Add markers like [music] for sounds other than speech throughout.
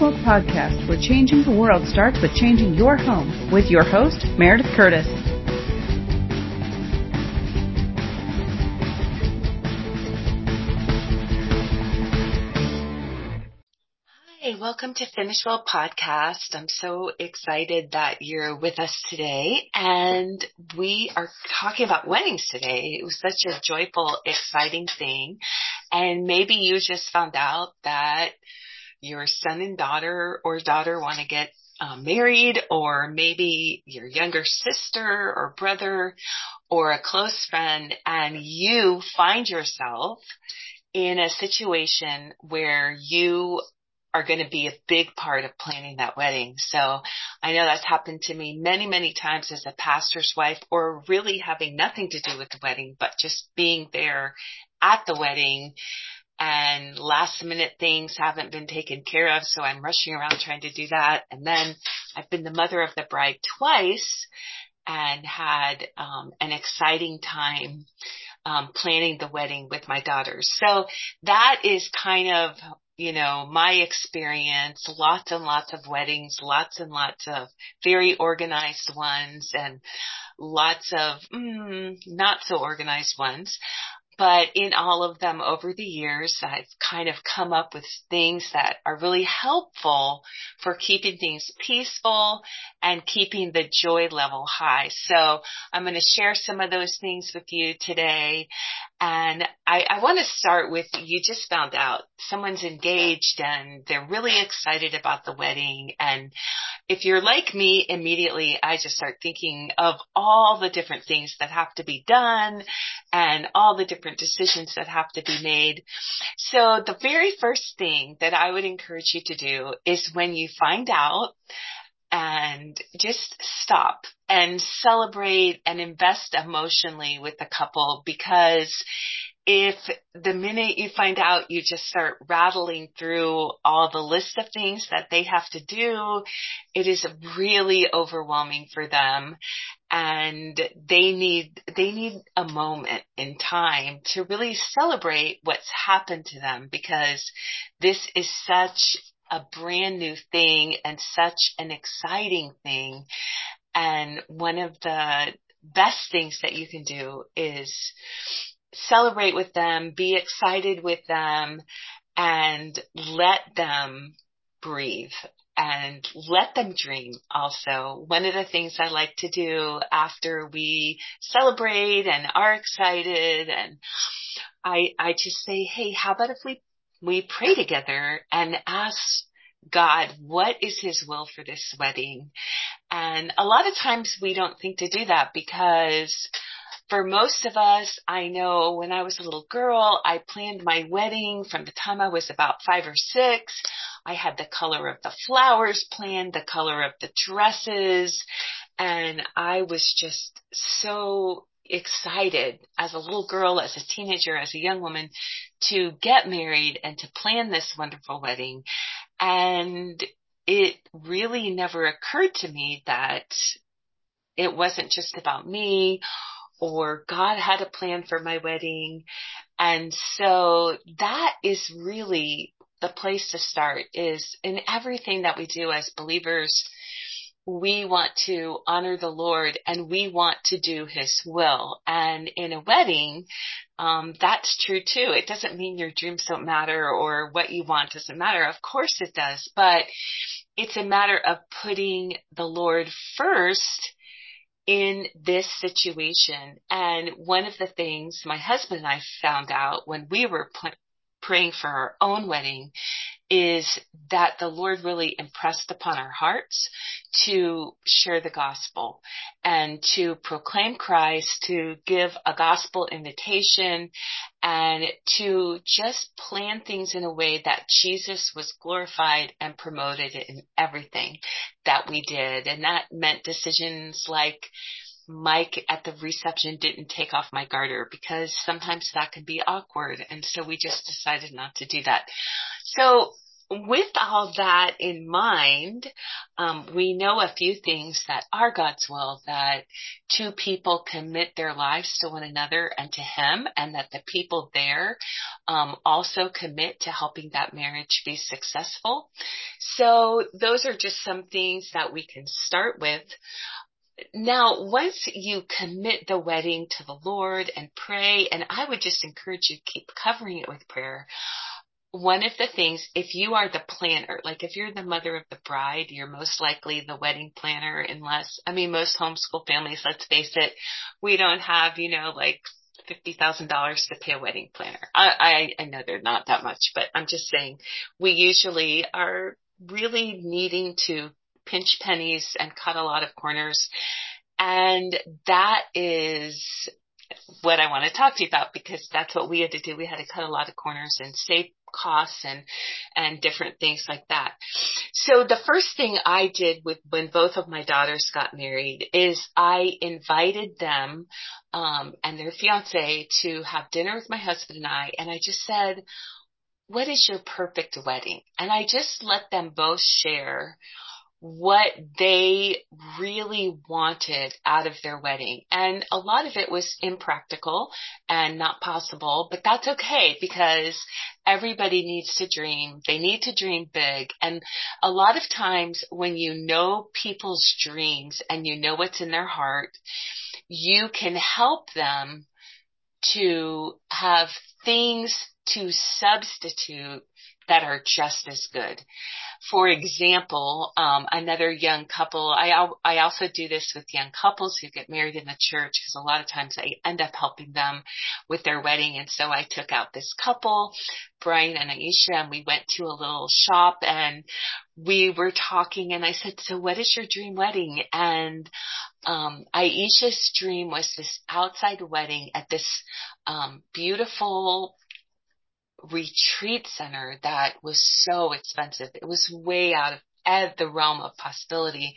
Podcast, where changing the world starts with changing your home, with your host, Meredith Curtis. Hi, welcome to Finish Well Podcast. I'm so excited that you're with us today, and we are talking about weddings today. It was such a joyful, exciting thing, and maybe you just found out that your son and daughter or daughter want to get uh, married or maybe your younger sister or brother or a close friend and you find yourself in a situation where you are going to be a big part of planning that wedding. So I know that's happened to me many, many times as a pastor's wife or really having nothing to do with the wedding, but just being there at the wedding and last minute things haven't been taken care of. So I'm rushing around trying to do that. And then I've been the mother of the bride twice and had um, an exciting time um, planning the wedding with my daughters. So that is kind of you know, my experience, lots and lots of weddings, lots and lots of very organized ones and lots of mm, not so organized ones. But in all of them over the years, I've kind of come up with things that are really helpful for keeping things peaceful and keeping the joy level high. So I'm going to share some of those things with you today. And I, I want to start with you just found out someone's engaged and they're really excited about the wedding. And if you're like me, immediately I just start thinking of all the different things that have to be done and all the different decisions that have to be made. So the very first thing that I would encourage you to do is when you find out and just stop and celebrate and invest emotionally with the couple because if the minute you find out you just start rattling through all the list of things that they have to do, it is really overwhelming for them and they need, they need a moment in time to really celebrate what's happened to them because this is such a brand new thing and such an exciting thing. And one of the best things that you can do is celebrate with them, be excited with them, and let them breathe and let them dream also. One of the things I like to do after we celebrate and are excited and I, I just say, Hey, how about if we we pray together and ask God, what is his will for this wedding? And a lot of times we don't think to do that because for most of us, I know when I was a little girl, I planned my wedding from the time I was about five or six. I had the color of the flowers planned, the color of the dresses, and I was just so excited as a little girl, as a teenager, as a young woman to get married and to plan this wonderful wedding. And it really never occurred to me that it wasn't just about me or God had a plan for my wedding. And so that is really the place to start is in everything that we do as believers we want to honor the Lord and we want to do His will. And in a wedding, um, that's true too. It doesn't mean your dreams don't matter or what you want doesn't matter. Of course it does, but it's a matter of putting the Lord first in this situation. And one of the things my husband and I found out when we were pl- praying for our own wedding is that the Lord really impressed upon our hearts to share the gospel and to proclaim Christ, to give a gospel invitation and to just plan things in a way that Jesus was glorified and promoted in everything that we did. And that meant decisions like Mike at the reception didn't take off my garter because sometimes that can be awkward. And so we just decided not to do that. So with all that in mind, um, we know a few things that are God's will, that two people commit their lives to one another and to Him, and that the people there um, also commit to helping that marriage be successful. So those are just some things that we can start with. Now, once you commit the wedding to the Lord and pray, and I would just encourage you to keep covering it with prayer one of the things, if you are the planner, like if you're the mother of the bride, you're most likely the wedding planner unless, I mean, most homeschool families, let's face it, we don't have, you know, like $50,000 to pay a wedding planner. I, I, I know they're not that much, but I'm just saying we usually are really needing to pinch pennies and cut a lot of corners. And that is what I want to talk to you about because that's what we had to do. We had to cut a lot of corners and save costs and and different things like that. So the first thing I did with when both of my daughters got married is I invited them um, and their fiance to have dinner with my husband and I, and I just said, "What is your perfect wedding?" And I just let them both share what they really wanted out of their wedding. And a lot of it was impractical and not possible, but that's okay because everybody needs to dream. They need to dream big. And a lot of times when you know people's dreams and you know what's in their heart, you can help them to have things to substitute that are just as good. For example, um, another young couple, I, I also do this with young couples who get married in the church because a lot of times I end up helping them with their wedding. And so I took out this couple, Brian and Aisha, and we went to a little shop and we were talking and I said, so what is your dream wedding? And um, Aisha's dream was this outside wedding at this um, beautiful retreat center that was so expensive. It was way out of the realm of possibility.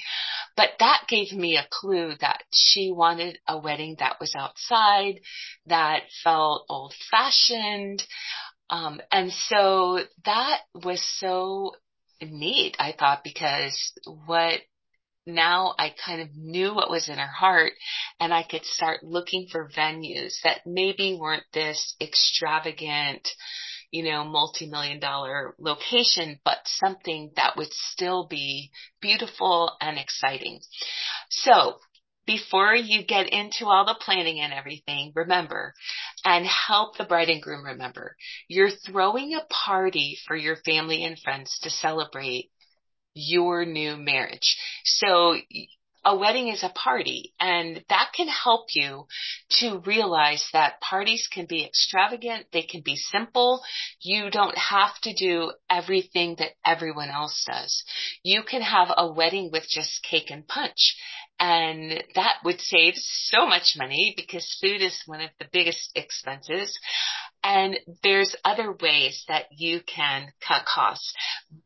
But that gave me a clue that she wanted a wedding that was outside, that felt old fashioned. Um, and so that was so neat, I thought, because what now I kind of knew what was in her heart and I could start looking for venues that maybe weren't this extravagant, you know, multi-million dollar location, but something that would still be beautiful and exciting. So before you get into all the planning and everything, remember and help the bride and groom remember you're throwing a party for your family and friends to celebrate your new marriage. So a wedding is a party and that can help you to realize that parties can be extravagant. They can be simple. You don't have to do everything that everyone else does. You can have a wedding with just cake and punch and that would save so much money because food is one of the biggest expenses. And there's other ways that you can cut costs,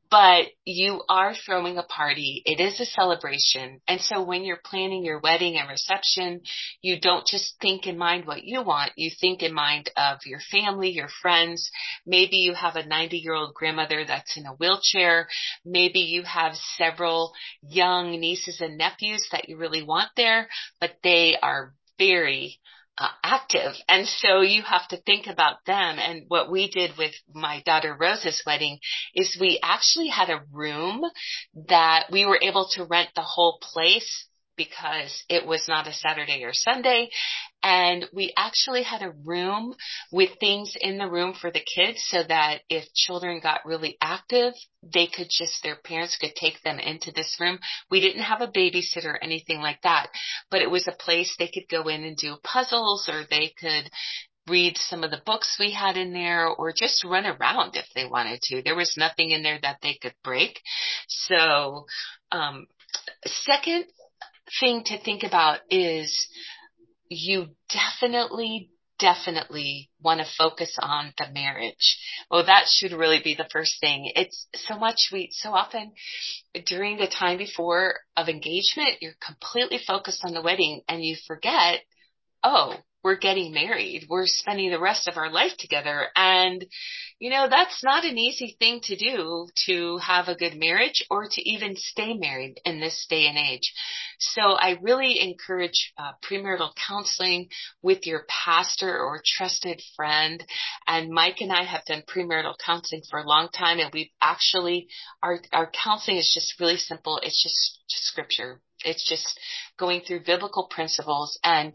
but you are throwing a party. It is a celebration. And so when you're planning your wedding and reception, you don't just think in mind what you want. You think in mind of your family, your friends. Maybe you have a 90 year old grandmother that's in a wheelchair. Maybe you have several young nieces and nephews that you really want there, but they are very uh, active. And so you have to think about them. And what we did with my daughter Rose's wedding is we actually had a room that we were able to rent the whole place because it was not a Saturday or Sunday. And we actually had a room with things in the room for the kids so that if children got really active, they could just, their parents could take them into this room. We didn't have a babysitter or anything like that, but it was a place they could go in and do puzzles or they could read some of the books we had in there or just run around if they wanted to. There was nothing in there that they could break. So, um, second thing to think about is you definitely, definitely want to focus on the marriage. Well, that should really be the first thing. It's so much we, so often during the time before of engagement, you're completely focused on the wedding and you forget, oh, we're getting married. We're spending the rest of our life together. And, you know, that's not an easy thing to do to have a good marriage or to even stay married in this day and age. So I really encourage uh, premarital counseling with your pastor or trusted friend. And Mike and I have done premarital counseling for a long time and we've actually, our, our counseling is just really simple. It's just, just scripture. It's just going through biblical principles and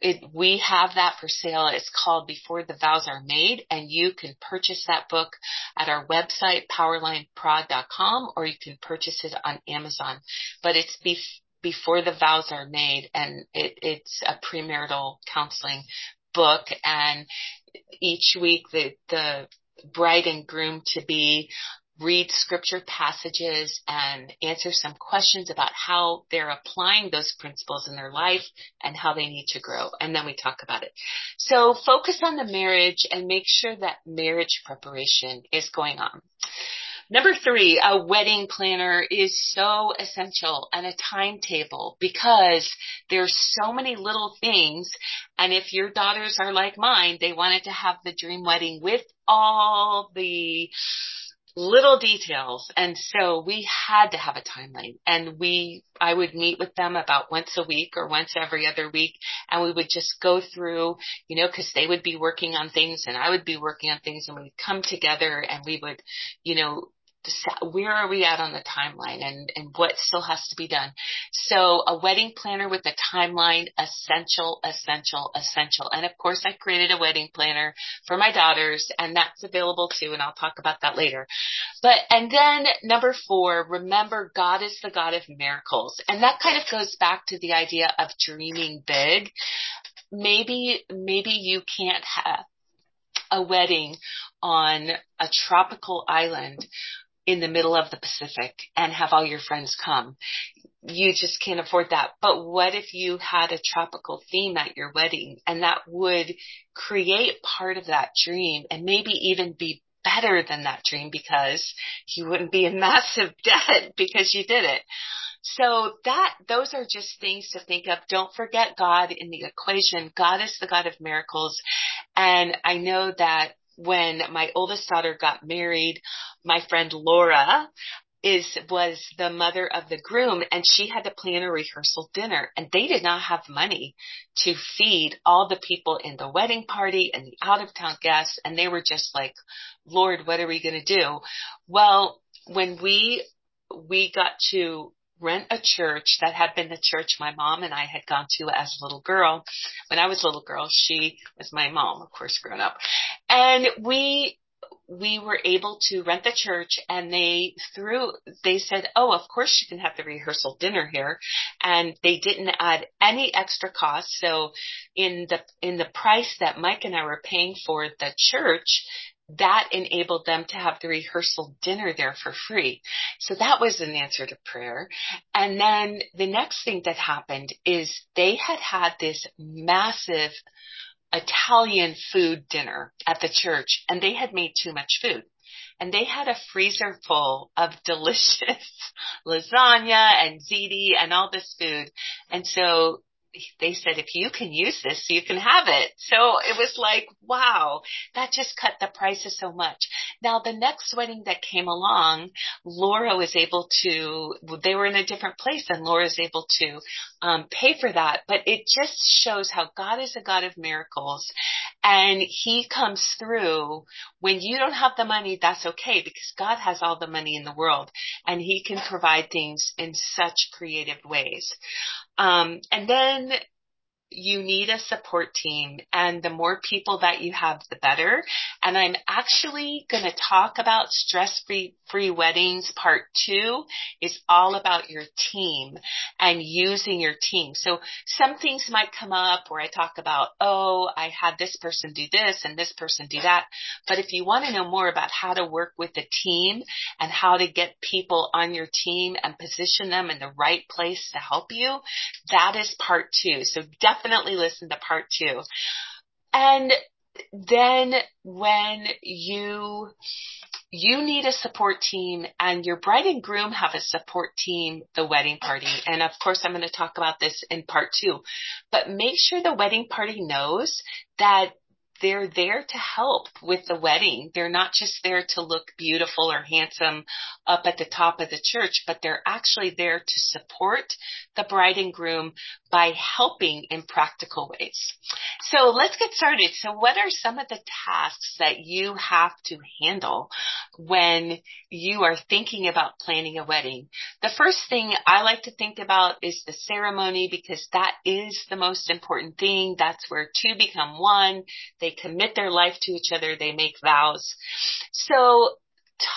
it, we have that for sale. It's called Before the Vows Are Made and you can purchase that book at our website, powerlineprod.com or you can purchase it on Amazon. But it's be, before the vows are made and it, it's a premarital counseling book and each week the, the bride and groom to be read scripture passages and answer some questions about how they're applying those principles in their life and how they need to grow. And then we talk about it. So focus on the marriage and make sure that marriage preparation is going on. Number three, a wedding planner is so essential and a timetable because there's so many little things. And if your daughters are like mine, they wanted to have the dream wedding with all the little details. And so we had to have a timeline. And we, I would meet with them about once a week or once every other week. And we would just go through, you know, cause they would be working on things and I would be working on things. And we'd come together and we would, you know, where are we at on the timeline and, and what still has to be done. So a wedding planner with a timeline, essential, essential, essential. And of course I created a wedding planner for my daughters and that's available too. And I'll talk about that later. But, and then number four, remember God is the God of miracles. And that kind of goes back to the idea of dreaming big. Maybe, maybe you can't have a wedding on a tropical island in the middle of the Pacific and have all your friends come. You just can't afford that. But what if you had a tropical theme at your wedding and that would create part of that dream and maybe even be better than that dream because you wouldn't be in [laughs] massive debt because you did it. So that, those are just things to think of. Don't forget God in the equation. God is the God of miracles. And I know that when my oldest daughter got married, my friend Laura is was the mother of the groom and she had to plan a rehearsal dinner and they did not have money to feed all the people in the wedding party and the out of town guests and they were just like lord what are we going to do? Well when we we got to rent a church that had been the church my mom and I had gone to as a little girl. When I was a little girl, she was my mom, of course, grown up. And we we were able to rent the church and they threw they said oh of course you can have the rehearsal dinner here and they didn't add any extra cost so in the in the price that mike and i were paying for the church that enabled them to have the rehearsal dinner there for free. So that was an answer to prayer. And then the next thing that happened is they had had this massive Italian food dinner at the church and they had made too much food. And they had a freezer full of [laughs] delicious lasagna and ziti and all this food. And so they said, if you can use this, you can have it. So it was like, wow, that just cut the prices so much. Now the next wedding that came along, Laura was able to, they were in a different place and Laura was able to um, pay for that. But it just shows how God is a God of miracles and he comes through when you don't have the money. That's okay because God has all the money in the world and he can provide things in such creative ways. Um, and then you need a support team and the more people that you have, the better. And I'm actually going to talk about stress free, free weddings. Part two is all about your team and using your team. So some things might come up where I talk about, oh, I had this person do this and this person do that. But if you want to know more about how to work with a team and how to get people on your team and position them in the right place to help you, that is part two. So definitely definitely listen to part two. And then when you you need a support team and your bride and groom have a support team, the wedding party. And of course, I'm going to talk about this in part two, but make sure the wedding party knows that they're there to help with the wedding. They're not just there to look beautiful or handsome up at the top of the church, but they're actually there to support the bride and groom by helping in practical ways. So let's get started. So what are some of the tasks that you have to handle when you are thinking about planning a wedding? The first thing I like to think about is the ceremony because that is the most important thing. That's where two become one. They commit their life to each other. They make vows. So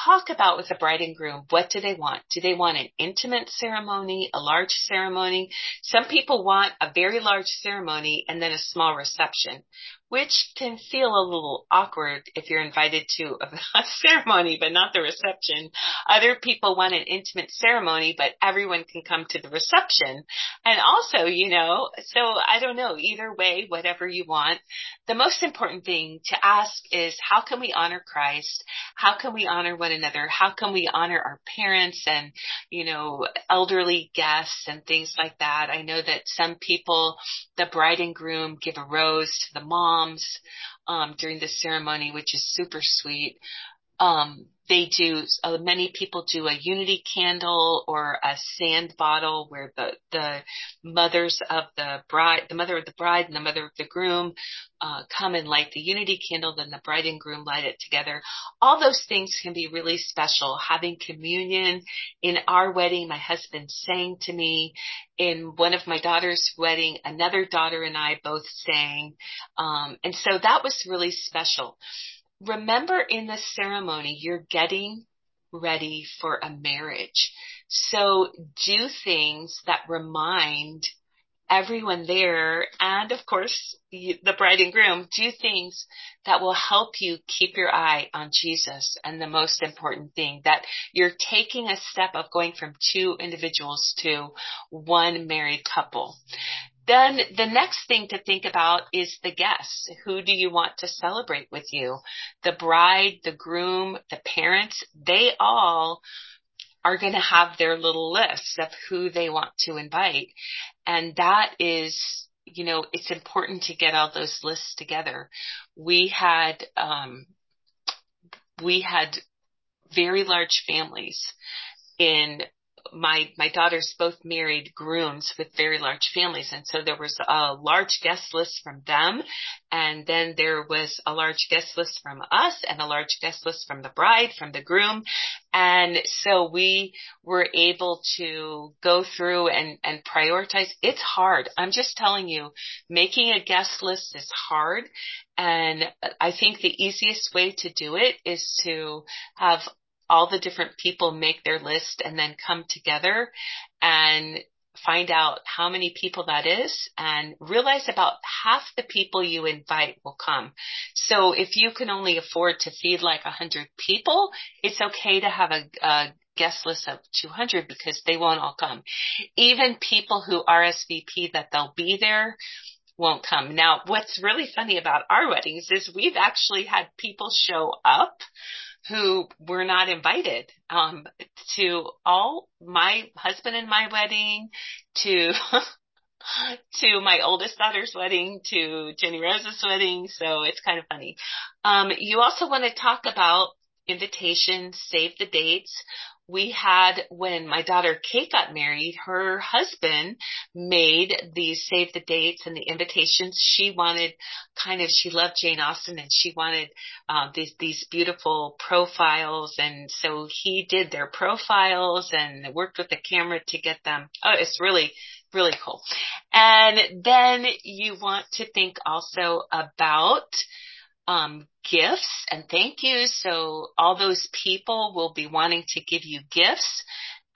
talk about with the bride and groom what do they want do they want an intimate ceremony a large ceremony some people want a very large ceremony and then a small reception which can feel a little awkward if you're invited to [laughs] a, ceremony but not the reception. Other people want an intimate ceremony but everyone can come to the reception. And also, you know, so I don't know, either way, whatever you want. The most important thing to ask is how can we honor Christ? How can we honor one another? How can we honor our parents and, you know, elderly guests and things like that? I know that some people, the bride and groom give a rose to the mom moms um, during the ceremony, which is super sweet. Um, they do, uh, many people do a unity candle or a sand bottle where the, the mothers of the bride, the mother of the bride and the mother of the groom, uh, come and light the unity candle, then the bride and groom light it together. All those things can be really special. Having communion in our wedding, my husband sang to me. In one of my daughter's wedding, another daughter and I both sang. Um, and so that was really special remember in the ceremony, you're getting ready for a marriage. So do things that remind everyone there and of course the bride and groom do things that will help you keep your eye on Jesus and the most important thing that you're taking a step of going from two individuals to one married couple. Then the next thing to think about is the guests. Who do you want to celebrate with you? The bride, the groom, the parents, they all are going to have their little lists of who they want to invite. And that is, you know, it's important to get all those lists together. We had, um, we had very large families in my my daughters both married grooms with very large families and so there was a large guest list from them and then there was a large guest list from us and a large guest list from the bride from the groom and so we were able to go through and and prioritize. It's hard. I'm just telling you making a guest list is hard and I think the easiest way to do it is to have all the different people make their list and then come together and find out how many people that is and realize about half the people you invite will come. So if you can only afford to feed like a hundred people, it's okay to have a, a guest list of 200 because they won't all come. Even people who RSVP that they'll be there won't come. Now, what's really funny about our weddings is we've actually had people show up who were not invited um, to all my husband and my wedding, to [laughs] to my oldest daughter's wedding, to Jenny Rose's wedding. So it's kind of funny. Um, you also want to talk about invitations, save the dates we had when my daughter Kate got married, her husband made the save the dates and the invitations. She wanted kind of, she loved Jane Austen and she wanted uh, these, these beautiful profiles. And so he did their profiles and worked with the camera to get them. Oh, it's really, really cool. And then you want to think also about um, gifts and thank yous. So all those people will be wanting to give you gifts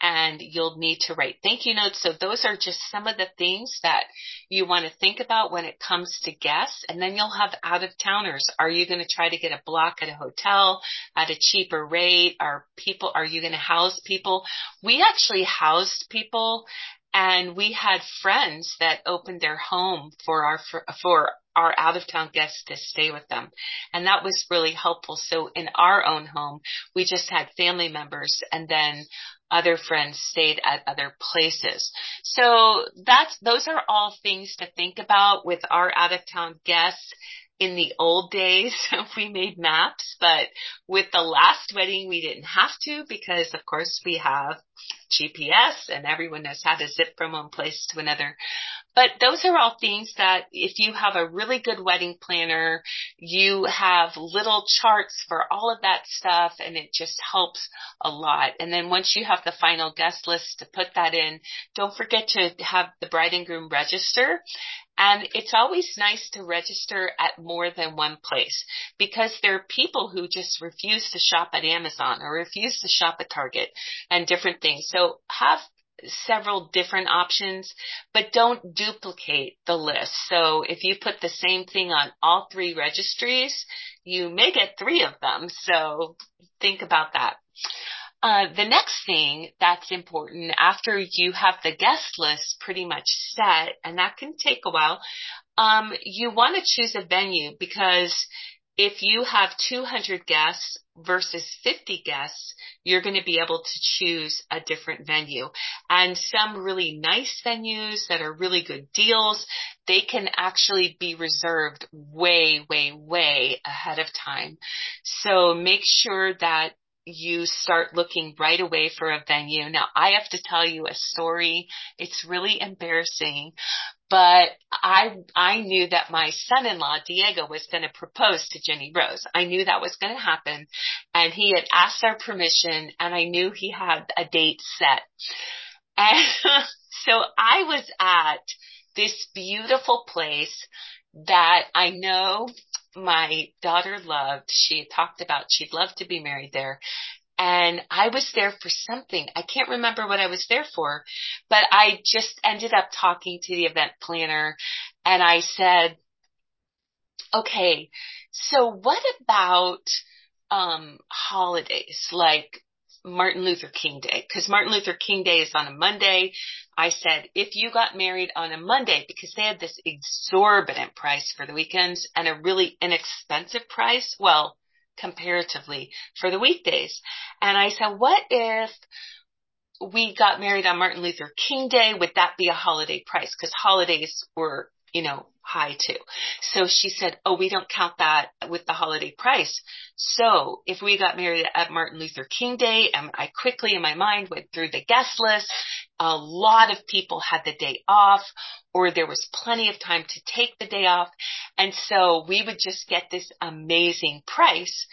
and you'll need to write thank you notes. So those are just some of the things that you want to think about when it comes to guests. And then you'll have out of towners. Are you going to try to get a block at a hotel at a cheaper rate? Are people, are you going to house people? We actually housed people And we had friends that opened their home for our, for, our out of town guests to stay with them. And that was really helpful. So in our own home, we just had family members and then other friends stayed at other places. So that's, those are all things to think about with our out of town guests. In the old days, [laughs] we made maps, but with the last wedding, we didn't have to because of course we have GPS and everyone knows how to zip from one place to another. But those are all things that if you have a really good wedding planner, you have little charts for all of that stuff and it just helps a lot. And then once you have the final guest list to put that in, don't forget to have the bride and groom register. And it's always nice to register at more than one place because there are people who just refuse to shop at Amazon or refuse to shop at Target and different things. So have several different options, but don't duplicate the list. So if you put the same thing on all three registries, you may get three of them. So think about that. Uh, the next thing that's important after you have the guest list pretty much set, and that can take a while, um, you want to choose a venue because if you have 200 guests versus 50 guests, you're going to be able to choose a different venue. And some really nice venues that are really good deals, they can actually be reserved way, way, way ahead of time. So make sure that you start looking right away for a venue. Now I have to tell you a story. It's really embarrassing, but I, I knew that my son-in-law, Diego, was going to propose to Jenny Rose. I knew that was going to happen and he had asked our permission and I knew he had a date set. And [laughs] so I was at this beautiful place that I know my daughter loved. She talked about she'd love to be married there. And I was there for something. I can't remember what I was there for, but I just ended up talking to the event planner and I said, okay, so what about, um, holidays like Martin Luther King Day because Martin Luther King Day is on a Monday. I said, if you got married on a Monday, because they had this exorbitant price for the weekends and a really inexpensive price, well, comparatively for the weekdays. And I said, what if we got married on Martin Luther King Day? Would that be a holiday price? Because holidays were you know, high too. So she said, Oh, we don't count that with the holiday price. So if we got married at Martin Luther King Day and I quickly in my mind went through the guest list, a lot of people had the day off or there was plenty of time to take the day off. And so we would just get this amazing price.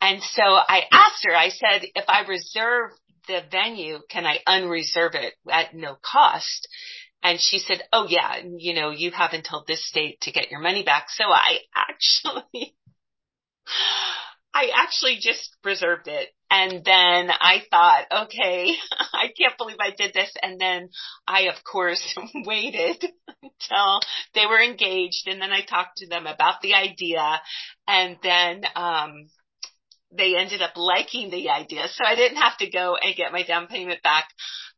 And so I asked her, I said, if I reserve the venue, can I unreserve it at no cost? And she said, Oh yeah, you know, you have until this date to get your money back. So I [laughs] actually, I actually just reserved it. And then I thought, okay, [laughs] I can't believe I did this. And then I, of course, [laughs] waited until they were engaged. And then I talked to them about the idea. And then, um, they ended up liking the idea. So I didn't have to go and get my down payment back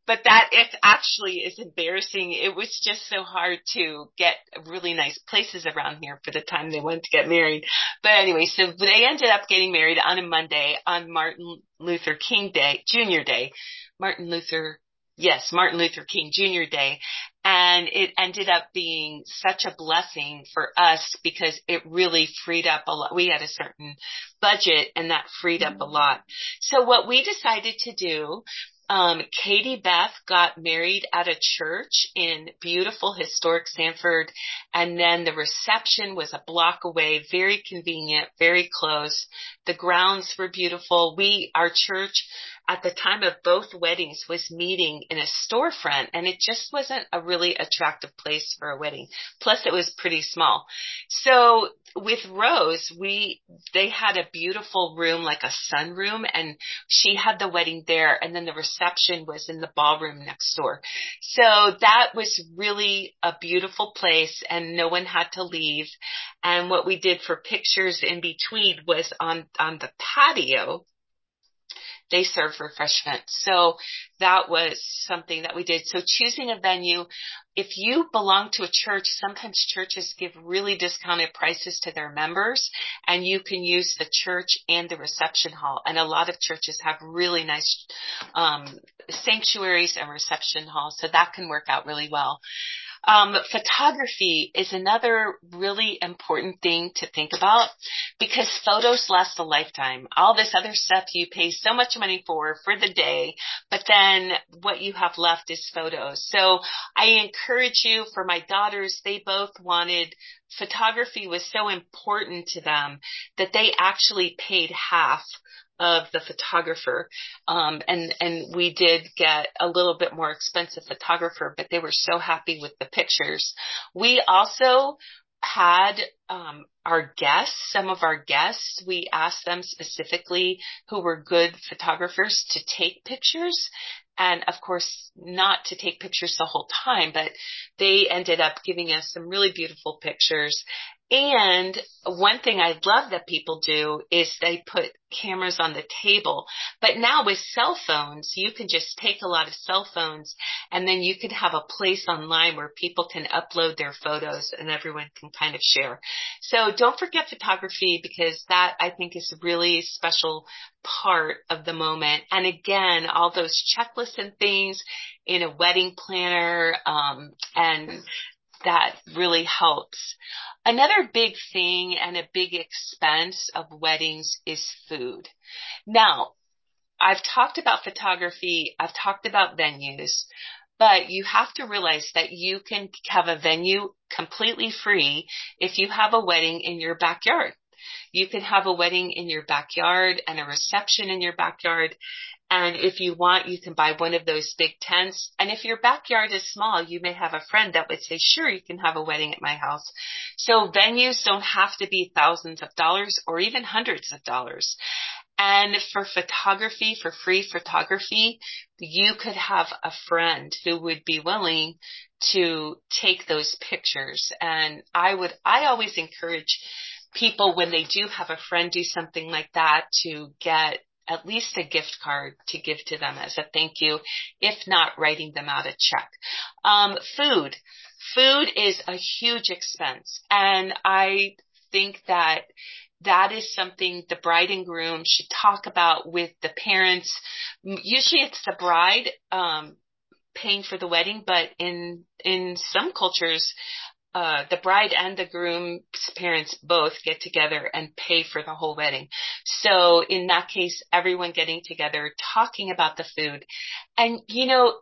but that it actually is embarrassing. It was just so hard to get really nice places around here for the time they wanted to get married. But anyway, so they ended up getting married on a Monday on Martin Luther King Day, Junior Day, Martin Luther, yes, Martin Luther King Jr. Day. And it ended up being such a blessing for us because it really freed up a lot. We had a certain budget and that freed up a mm-hmm. lot. So what we decided to do um, Katie Beth got married at a church in beautiful historic Sanford. And then the reception was a block away, very convenient, very close. The grounds were beautiful. We, our church at the time of both weddings was meeting in a storefront and it just wasn't a really attractive place for a wedding. Plus it was pretty small. So with Rose, we, they had a beautiful room, like a sunroom and she had the wedding there and then the reception was in the ballroom next door. So that was really a beautiful place and no one had to leave. And what we did for pictures in between was on, on the patio they serve refreshments. So that was something that we did. So choosing a venue, if you belong to a church, sometimes churches give really discounted prices to their members and you can use the church and the reception hall. And a lot of churches have really nice, um, sanctuaries and reception halls. So that can work out really well. Um, photography is another really important thing to think about because photos last a lifetime. All this other stuff you pay so much money for for the day, but then what you have left is photos. So I encourage you for my daughters, they both wanted photography was so important to them that they actually paid half of the photographer. Um, and, and we did get a little bit more expensive photographer, but they were so happy with the pictures. We also had um, our guests, some of our guests, we asked them specifically who were good photographers to take pictures. And of course, not to take pictures the whole time, but they ended up giving us some really beautiful pictures. And one thing I love that people do is they put cameras on the table. But now with cell phones, you can just take a lot of cell phones and then you can have a place online where people can upload their photos and everyone can kind of share. So don't forget photography because that I think is a really special part of the moment. And again, all those checklists and things in a wedding planner, um, and that really helps. Another big thing and a big expense of weddings is food. Now, I've talked about photography, I've talked about venues, but you have to realize that you can have a venue completely free if you have a wedding in your backyard. You can have a wedding in your backyard and a reception in your backyard and if you want, you can buy one of those big tents. And if your backyard is small, you may have a friend that would say, sure, you can have a wedding at my house. So venues don't have to be thousands of dollars or even hundreds of dollars. And for photography, for free photography, you could have a friend who would be willing to take those pictures. And I would, I always encourage people when they do have a friend do something like that to get at least a gift card to give to them as a thank you, if not writing them out a check. Um, food. Food is a huge expense and I think that that is something the bride and groom should talk about with the parents. Usually it's the bride, um, paying for the wedding, but in, in some cultures, uh, the bride and the groom's parents both get together and pay for the whole wedding. So in that case, everyone getting together, talking about the food. And you know,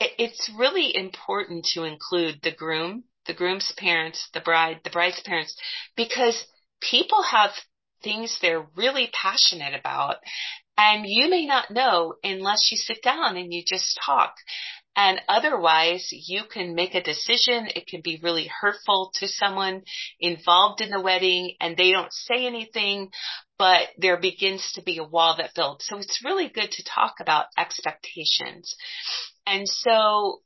it's really important to include the groom, the groom's parents, the bride, the bride's parents, because people have things they're really passionate about. And you may not know unless you sit down and you just talk. And otherwise, you can make a decision. It can be really hurtful to someone involved in the wedding and they don't say anything, but there begins to be a wall that builds. So it's really good to talk about expectations. And so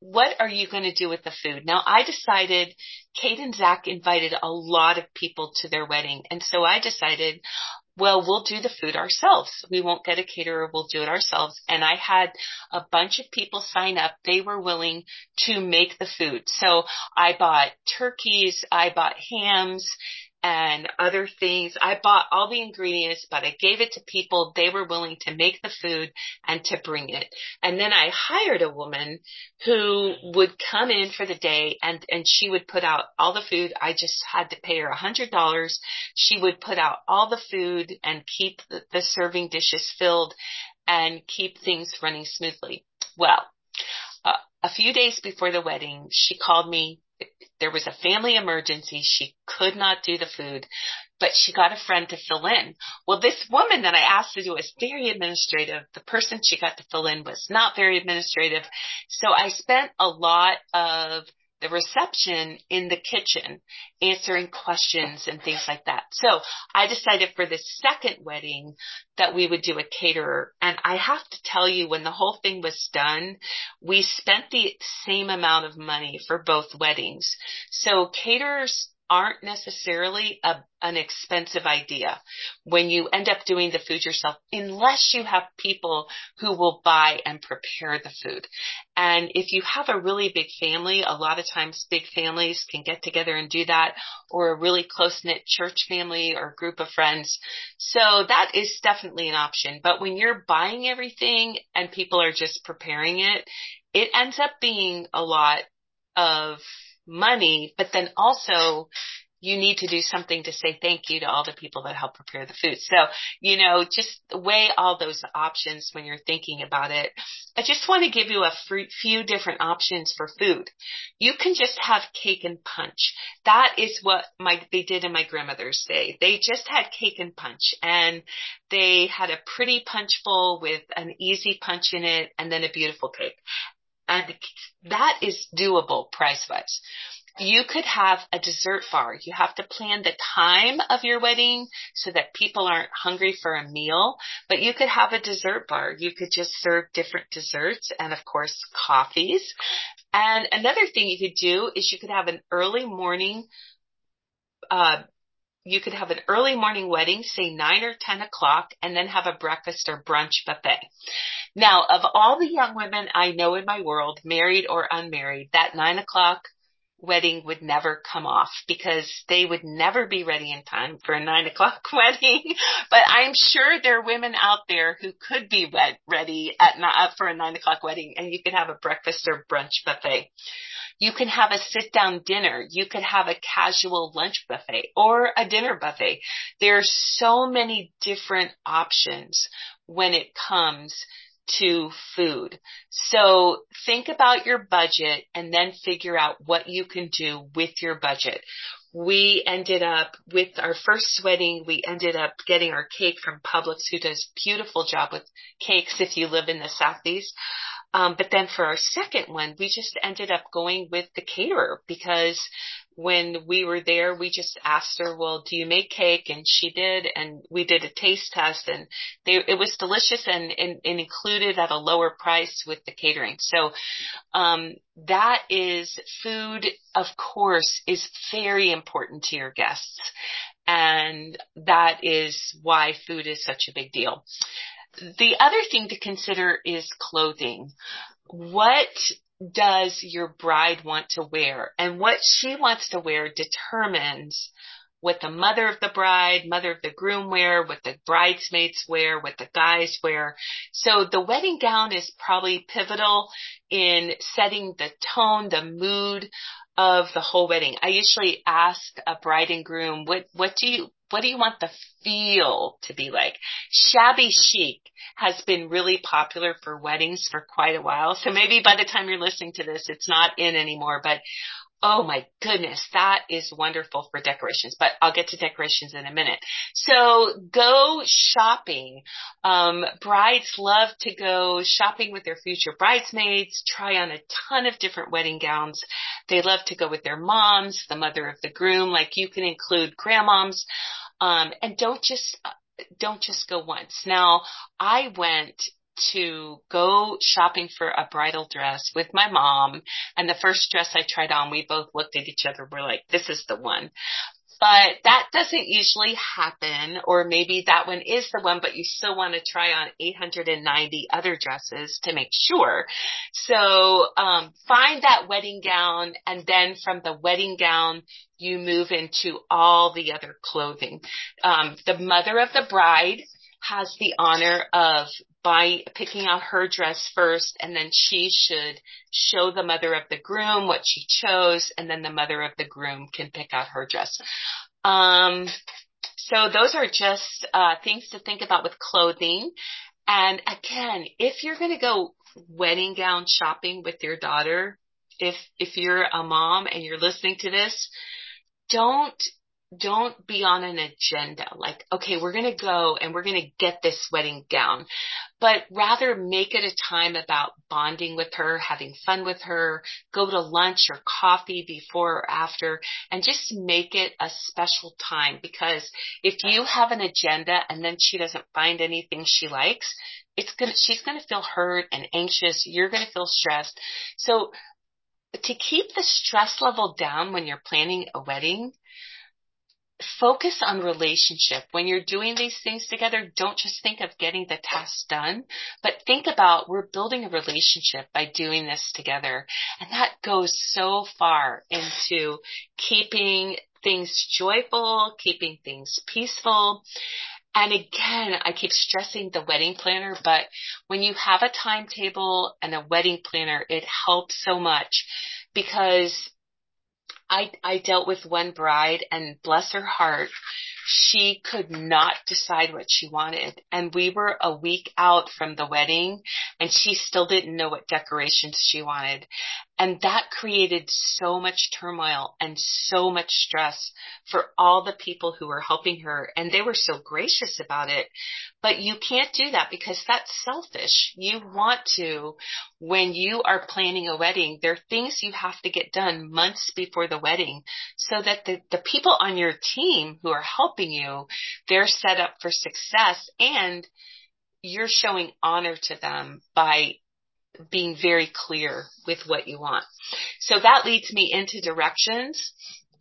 what are you going to do with the food? Now I decided Kate and Zach invited a lot of people to their wedding. And so I decided, well, we'll do the food ourselves. We won't get a caterer. We'll do it ourselves. And I had a bunch of people sign up. They were willing to make the food. So I bought turkeys. I bought hams and other things. I bought all the ingredients, but I gave it to people. They were willing to make the food and to bring it. And then I hired a woman who would come in for the day and, and she would put out all the food. I just had to pay her a hundred dollars. She would put out all the food and keep the, the serving dishes filled and keep things running smoothly. Well, uh, a few days before the wedding, she called me there was a family emergency. She could not do the food, but she got a friend to fill in. Well, this woman that I asked to do was very administrative. The person she got to fill in was not very administrative. So I spent a lot of the reception in the kitchen, answering questions and things like that. So I decided for the second wedding that we would do a caterer. And I have to tell you, when the whole thing was done, we spent the same amount of money for both weddings. So caterers aren't necessarily a, an expensive idea when you end up doing the food yourself, unless you have people who will buy and prepare the food. And if you have a really big family, a lot of times big families can get together and do that or a really close knit church family or group of friends. So that is definitely an option. But when you're buying everything and people are just preparing it, it ends up being a lot of money, but then also you need to do something to say thank you to all the people that help prepare the food. So, you know, just weigh all those options when you're thinking about it. I just want to give you a few different options for food. You can just have cake and punch. That is what my, they did in my grandmother's day. They just had cake and punch and they had a pretty punch bowl with an easy punch in it and then a beautiful cake. And that is doable price wise. You could have a dessert bar. You have to plan the time of your wedding so that people aren't hungry for a meal, but you could have a dessert bar. You could just serve different desserts and of course coffees. And another thing you could do is you could have an early morning, uh, you could have an early morning wedding, say nine or 10 o'clock, and then have a breakfast or brunch buffet. Now, of all the young women I know in my world, married or unmarried, that nine o'clock wedding would never come off because they would never be ready in time for a nine o'clock [laughs] wedding. but I'm sure there are women out there who could be ready at for a nine o'clock wedding and you could have a breakfast or brunch buffet. You can have a sit down dinner. You could have a casual lunch buffet or a dinner buffet. There are so many different options when it comes to food. So think about your budget and then figure out what you can do with your budget. We ended up with our first wedding, we ended up getting our cake from Publix who does beautiful job with cakes if you live in the southeast. Um, but then for our second one, we just ended up going with the caterer because when we were there, we just asked her, well, do you make cake? And she did. And we did a taste test and they, it was delicious and, and, and included at a lower price with the catering. So, um, that is food, of course, is very important to your guests. And that is why food is such a big deal. The other thing to consider is clothing. What does your bride want to wear? And what she wants to wear determines what the mother of the bride, mother of the groom wear, what the bridesmaids wear, what the guys wear. So the wedding gown is probably pivotal in setting the tone, the mood of the whole wedding. I usually ask a bride and groom, what, what do you, what do you want the feel to be like? Shabby chic has been really popular for weddings for quite a while. So maybe by the time you're listening to this, it's not in anymore, but Oh my goodness, that is wonderful for decorations, but I'll get to decorations in a minute. So go shopping. Um, brides love to go shopping with their future bridesmaids, try on a ton of different wedding gowns. They love to go with their moms, the mother of the groom, like you can include grandmoms. Um, and don't just, don't just go once. Now, I went to go shopping for a bridal dress with my mom. And the first dress I tried on, we both looked at each other. We're like, this is the one. But that doesn't usually happen, or maybe that one is the one, but you still want to try on 890 other dresses to make sure. So, um, find that wedding gown and then from the wedding gown, you move into all the other clothing. Um, the mother of the bride has the honor of by picking out her dress first and then she should show the mother of the groom what she chose and then the mother of the groom can pick out her dress. Um, so those are just uh, things to think about with clothing. And again, if you're going to go wedding gown shopping with your daughter, if if you're a mom and you're listening to this, don't don't be on an agenda like, okay, we're going to go and we're going to get this wedding gown, but rather make it a time about bonding with her, having fun with her, go to lunch or coffee before or after and just make it a special time because if you have an agenda and then she doesn't find anything she likes, it's going to, she's going to feel hurt and anxious. You're going to feel stressed. So to keep the stress level down when you're planning a wedding, focus on relationship. When you're doing these things together, don't just think of getting the task done, but think about we're building a relationship by doing this together. And that goes so far into keeping things joyful, keeping things peaceful. And again, I keep stressing the wedding planner, but when you have a timetable and a wedding planner, it helps so much because I, I dealt with one bride and bless her heart, she could not decide what she wanted. And we were a week out from the wedding and she still didn't know what decorations she wanted. And that created so much turmoil and so much stress for all the people who were helping her. And they were so gracious about it. But you can't do that because that's selfish. You want to, when you are planning a wedding, there are things you have to get done months before the wedding so that the, the people on your team who are helping you, they're set up for success and you're showing honor to them by being very clear with what you want. So that leads me into directions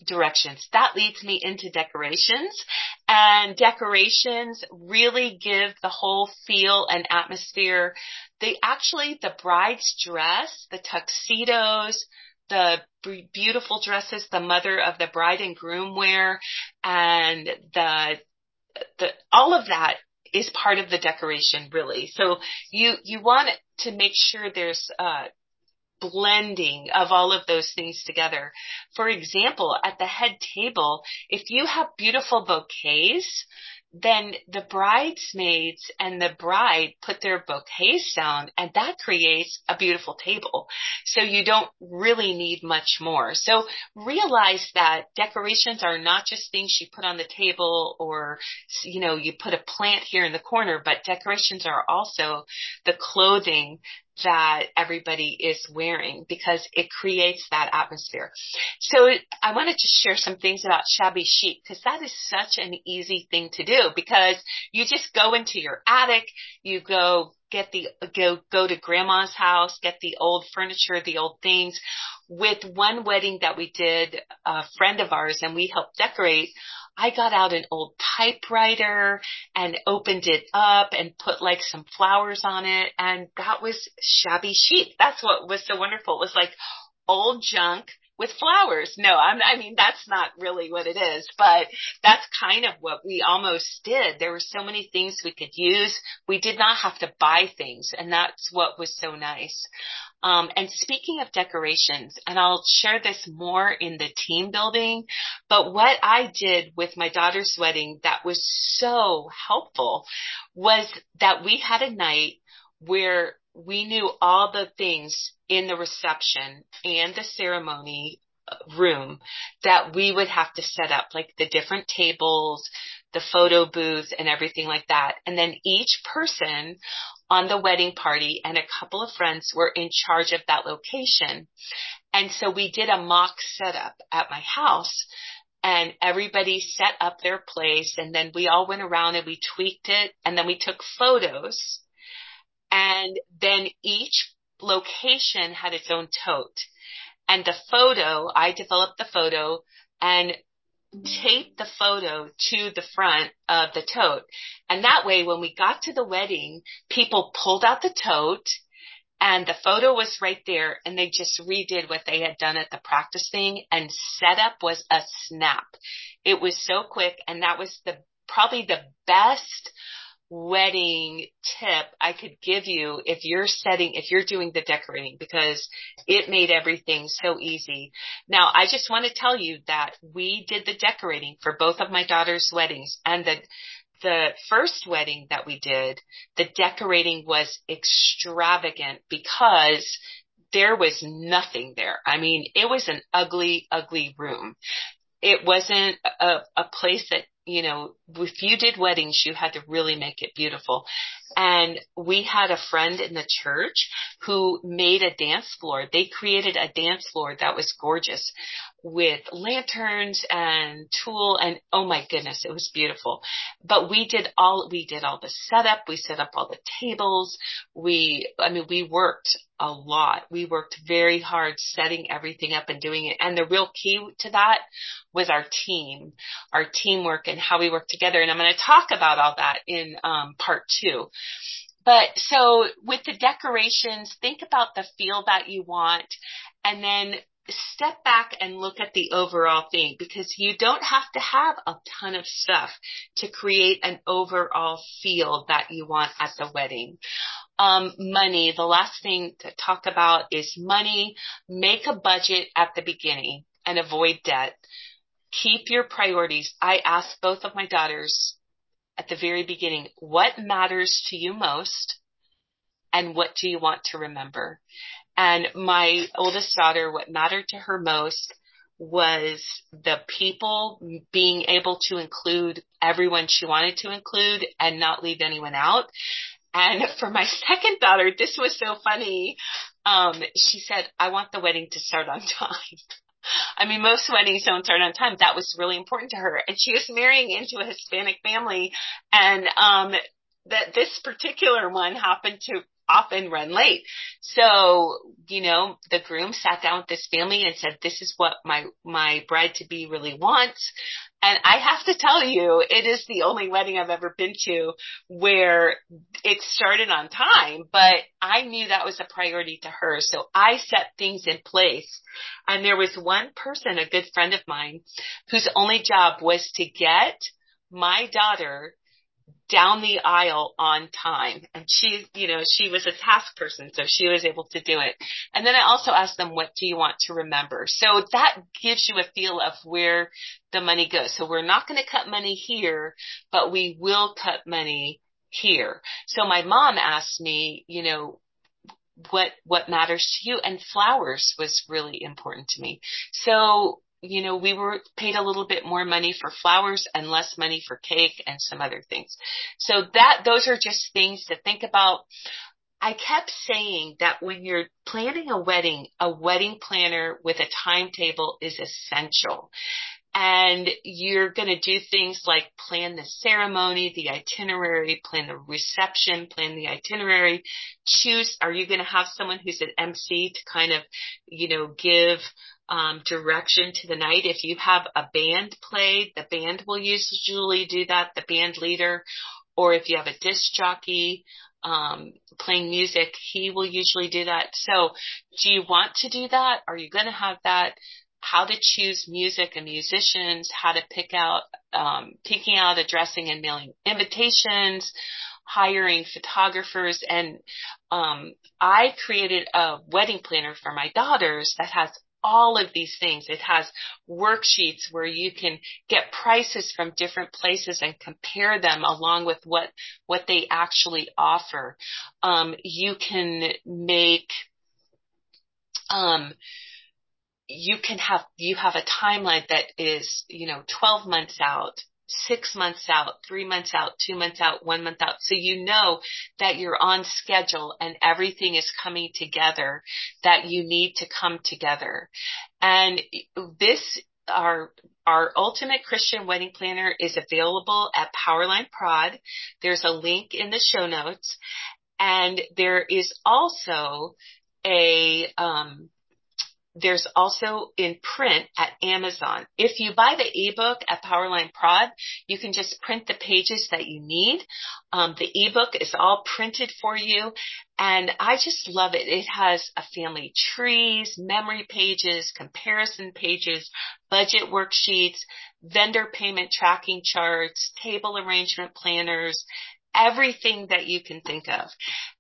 directions. That leads me into decorations and decorations really give the whole feel and atmosphere. They actually, the bride's dress, the tuxedos, the beautiful dresses the mother of the bride and groom wear and the, the, all of that is part of the decoration really. So you, you want to make sure there's, uh, blending of all of those things together. For example, at the head table, if you have beautiful bouquets, then the bridesmaids and the bride put their bouquets down and that creates a beautiful table. So you don't really need much more. So realize that decorations are not just things you put on the table or, you know, you put a plant here in the corner, but decorations are also the clothing that everybody is wearing because it creates that atmosphere. So I wanted to share some things about shabby chic because that is such an easy thing to do because you just go into your attic, you go get the go go to grandma's house, get the old furniture, the old things. With one wedding that we did, a friend of ours and we helped decorate, I got out an old typewriter and opened it up and put like some flowers on it. And that was shabby chic. That's what was so wonderful. It was like old junk with flowers. No, I'm, I mean, that's not really what it is, but that's kind of what we almost did. There were so many things we could use. We did not have to buy things and that's what was so nice. Um, and speaking of decorations, and I'll share this more in the team building, but what I did with my daughter's wedding that was so helpful was that we had a night where we knew all the things in the reception and the ceremony uh, room that we would have to set up, like the different tables, the photo booth and everything like that. And then each person on the wedding party and a couple of friends were in charge of that location. And so we did a mock setup at my house and everybody set up their place and then we all went around and we tweaked it and then we took photos and then each location had its own tote. And the photo, I developed the photo and taped the photo to the front of the tote. And that way, when we got to the wedding, people pulled out the tote and the photo was right there and they just redid what they had done at the practice thing and setup was a snap. It was so quick and that was the probably the best wedding tip I could give you if you're setting, if you're doing the decorating because it made everything so easy. Now I just want to tell you that we did the decorating for both of my daughter's weddings and the the first wedding that we did, the decorating was extravagant because there was nothing there. I mean, it was an ugly, ugly room. It wasn't a, a place that you know, if you did weddings, you had to really make it beautiful. And we had a friend in the church who made a dance floor. They created a dance floor that was gorgeous with lanterns and tulle and oh my goodness, it was beautiful. But we did all, we did all the setup. We set up all the tables. We, I mean, we worked a lot. We worked very hard setting everything up and doing it. And the real key to that was our team, our teamwork and how we work together. And I'm going to talk about all that in um, part two. But so with the decorations, think about the feel that you want and then step back and look at the overall thing because you don't have to have a ton of stuff to create an overall feel that you want at the wedding. Um, money, the last thing to talk about is money. Make a budget at the beginning and avoid debt. Keep your priorities. I asked both of my daughters at the very beginning, what matters to you most and what do you want to remember? And my oldest daughter, what mattered to her most was the people being able to include everyone she wanted to include and not leave anyone out. And for my second daughter, this was so funny. Um, she said, I want the wedding to start on time. [laughs] I mean, most weddings don't start on time. That was really important to her. And she was marrying into a Hispanic family and, um, that this particular one happened to often run late. So, you know, the groom sat down with this family and said, this is what my, my bride to be really wants. And I have to tell you, it is the only wedding I've ever been to where it started on time, but I knew that was a priority to her. So I set things in place. And there was one person, a good friend of mine, whose only job was to get my daughter down the aisle on time. And she, you know, she was a task person, so she was able to do it. And then I also asked them, what do you want to remember? So that gives you a feel of where the money goes. So we're not going to cut money here, but we will cut money here. So my mom asked me, you know, what, what matters to you? And flowers was really important to me. So you know, we were paid a little bit more money for flowers and less money for cake and some other things. So that, those are just things to think about. I kept saying that when you're planning a wedding, a wedding planner with a timetable is essential. And you're going to do things like plan the ceremony, the itinerary, plan the reception, plan the itinerary, choose, are you going to have someone who's an MC to kind of, you know, give um, direction to the night. If you have a band play, the band will usually do that, the band leader, or if you have a disc jockey um, playing music, he will usually do that. So, do you want to do that? Are you going to have that? How to choose music and musicians, how to pick out, um, picking out, addressing and mailing invitations, hiring photographers and um, I created a wedding planner for my daughters that has all of these things. It has worksheets where you can get prices from different places and compare them along with what, what they actually offer. Um, you can make, um, you can have, you have a timeline that is, you know, 12 months out six months out, three months out, two months out, one month out. So you know that you're on schedule and everything is coming together that you need to come together. And this, our, our ultimate Christian wedding planner is available at Powerline Prod. There's a link in the show notes and there is also a, um, there's also in print at Amazon. If you buy the ebook at Powerline Prod, you can just print the pages that you need. Um, the ebook is all printed for you, and I just love it. It has a family trees, memory pages, comparison pages, budget worksheets, vendor payment tracking charts, table arrangement planners, everything that you can think of.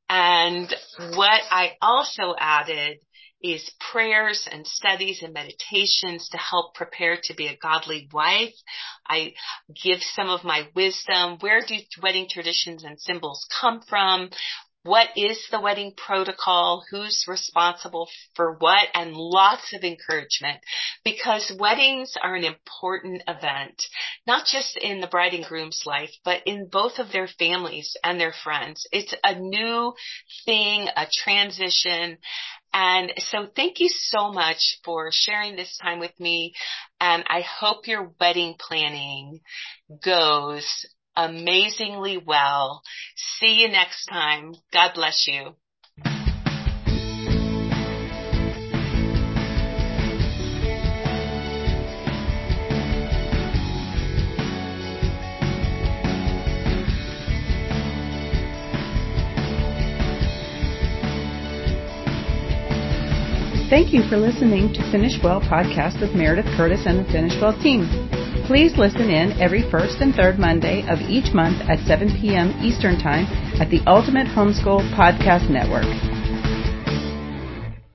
And what I also added is prayers and studies and meditations to help prepare to be a godly wife. I give some of my wisdom. Where do wedding traditions and symbols come from? What is the wedding protocol? Who's responsible for what? And lots of encouragement because weddings are an important event, not just in the bride and groom's life, but in both of their families and their friends. It's a new thing, a transition. And so thank you so much for sharing this time with me. And I hope your wedding planning goes amazingly well. See you next time. God bless you. Thank you for listening to Finish Well podcast with Meredith Curtis and the Finish Well team. Please listen in every first and third Monday of each month at 7 p.m. Eastern Time at the Ultimate Homeschool Podcast Network.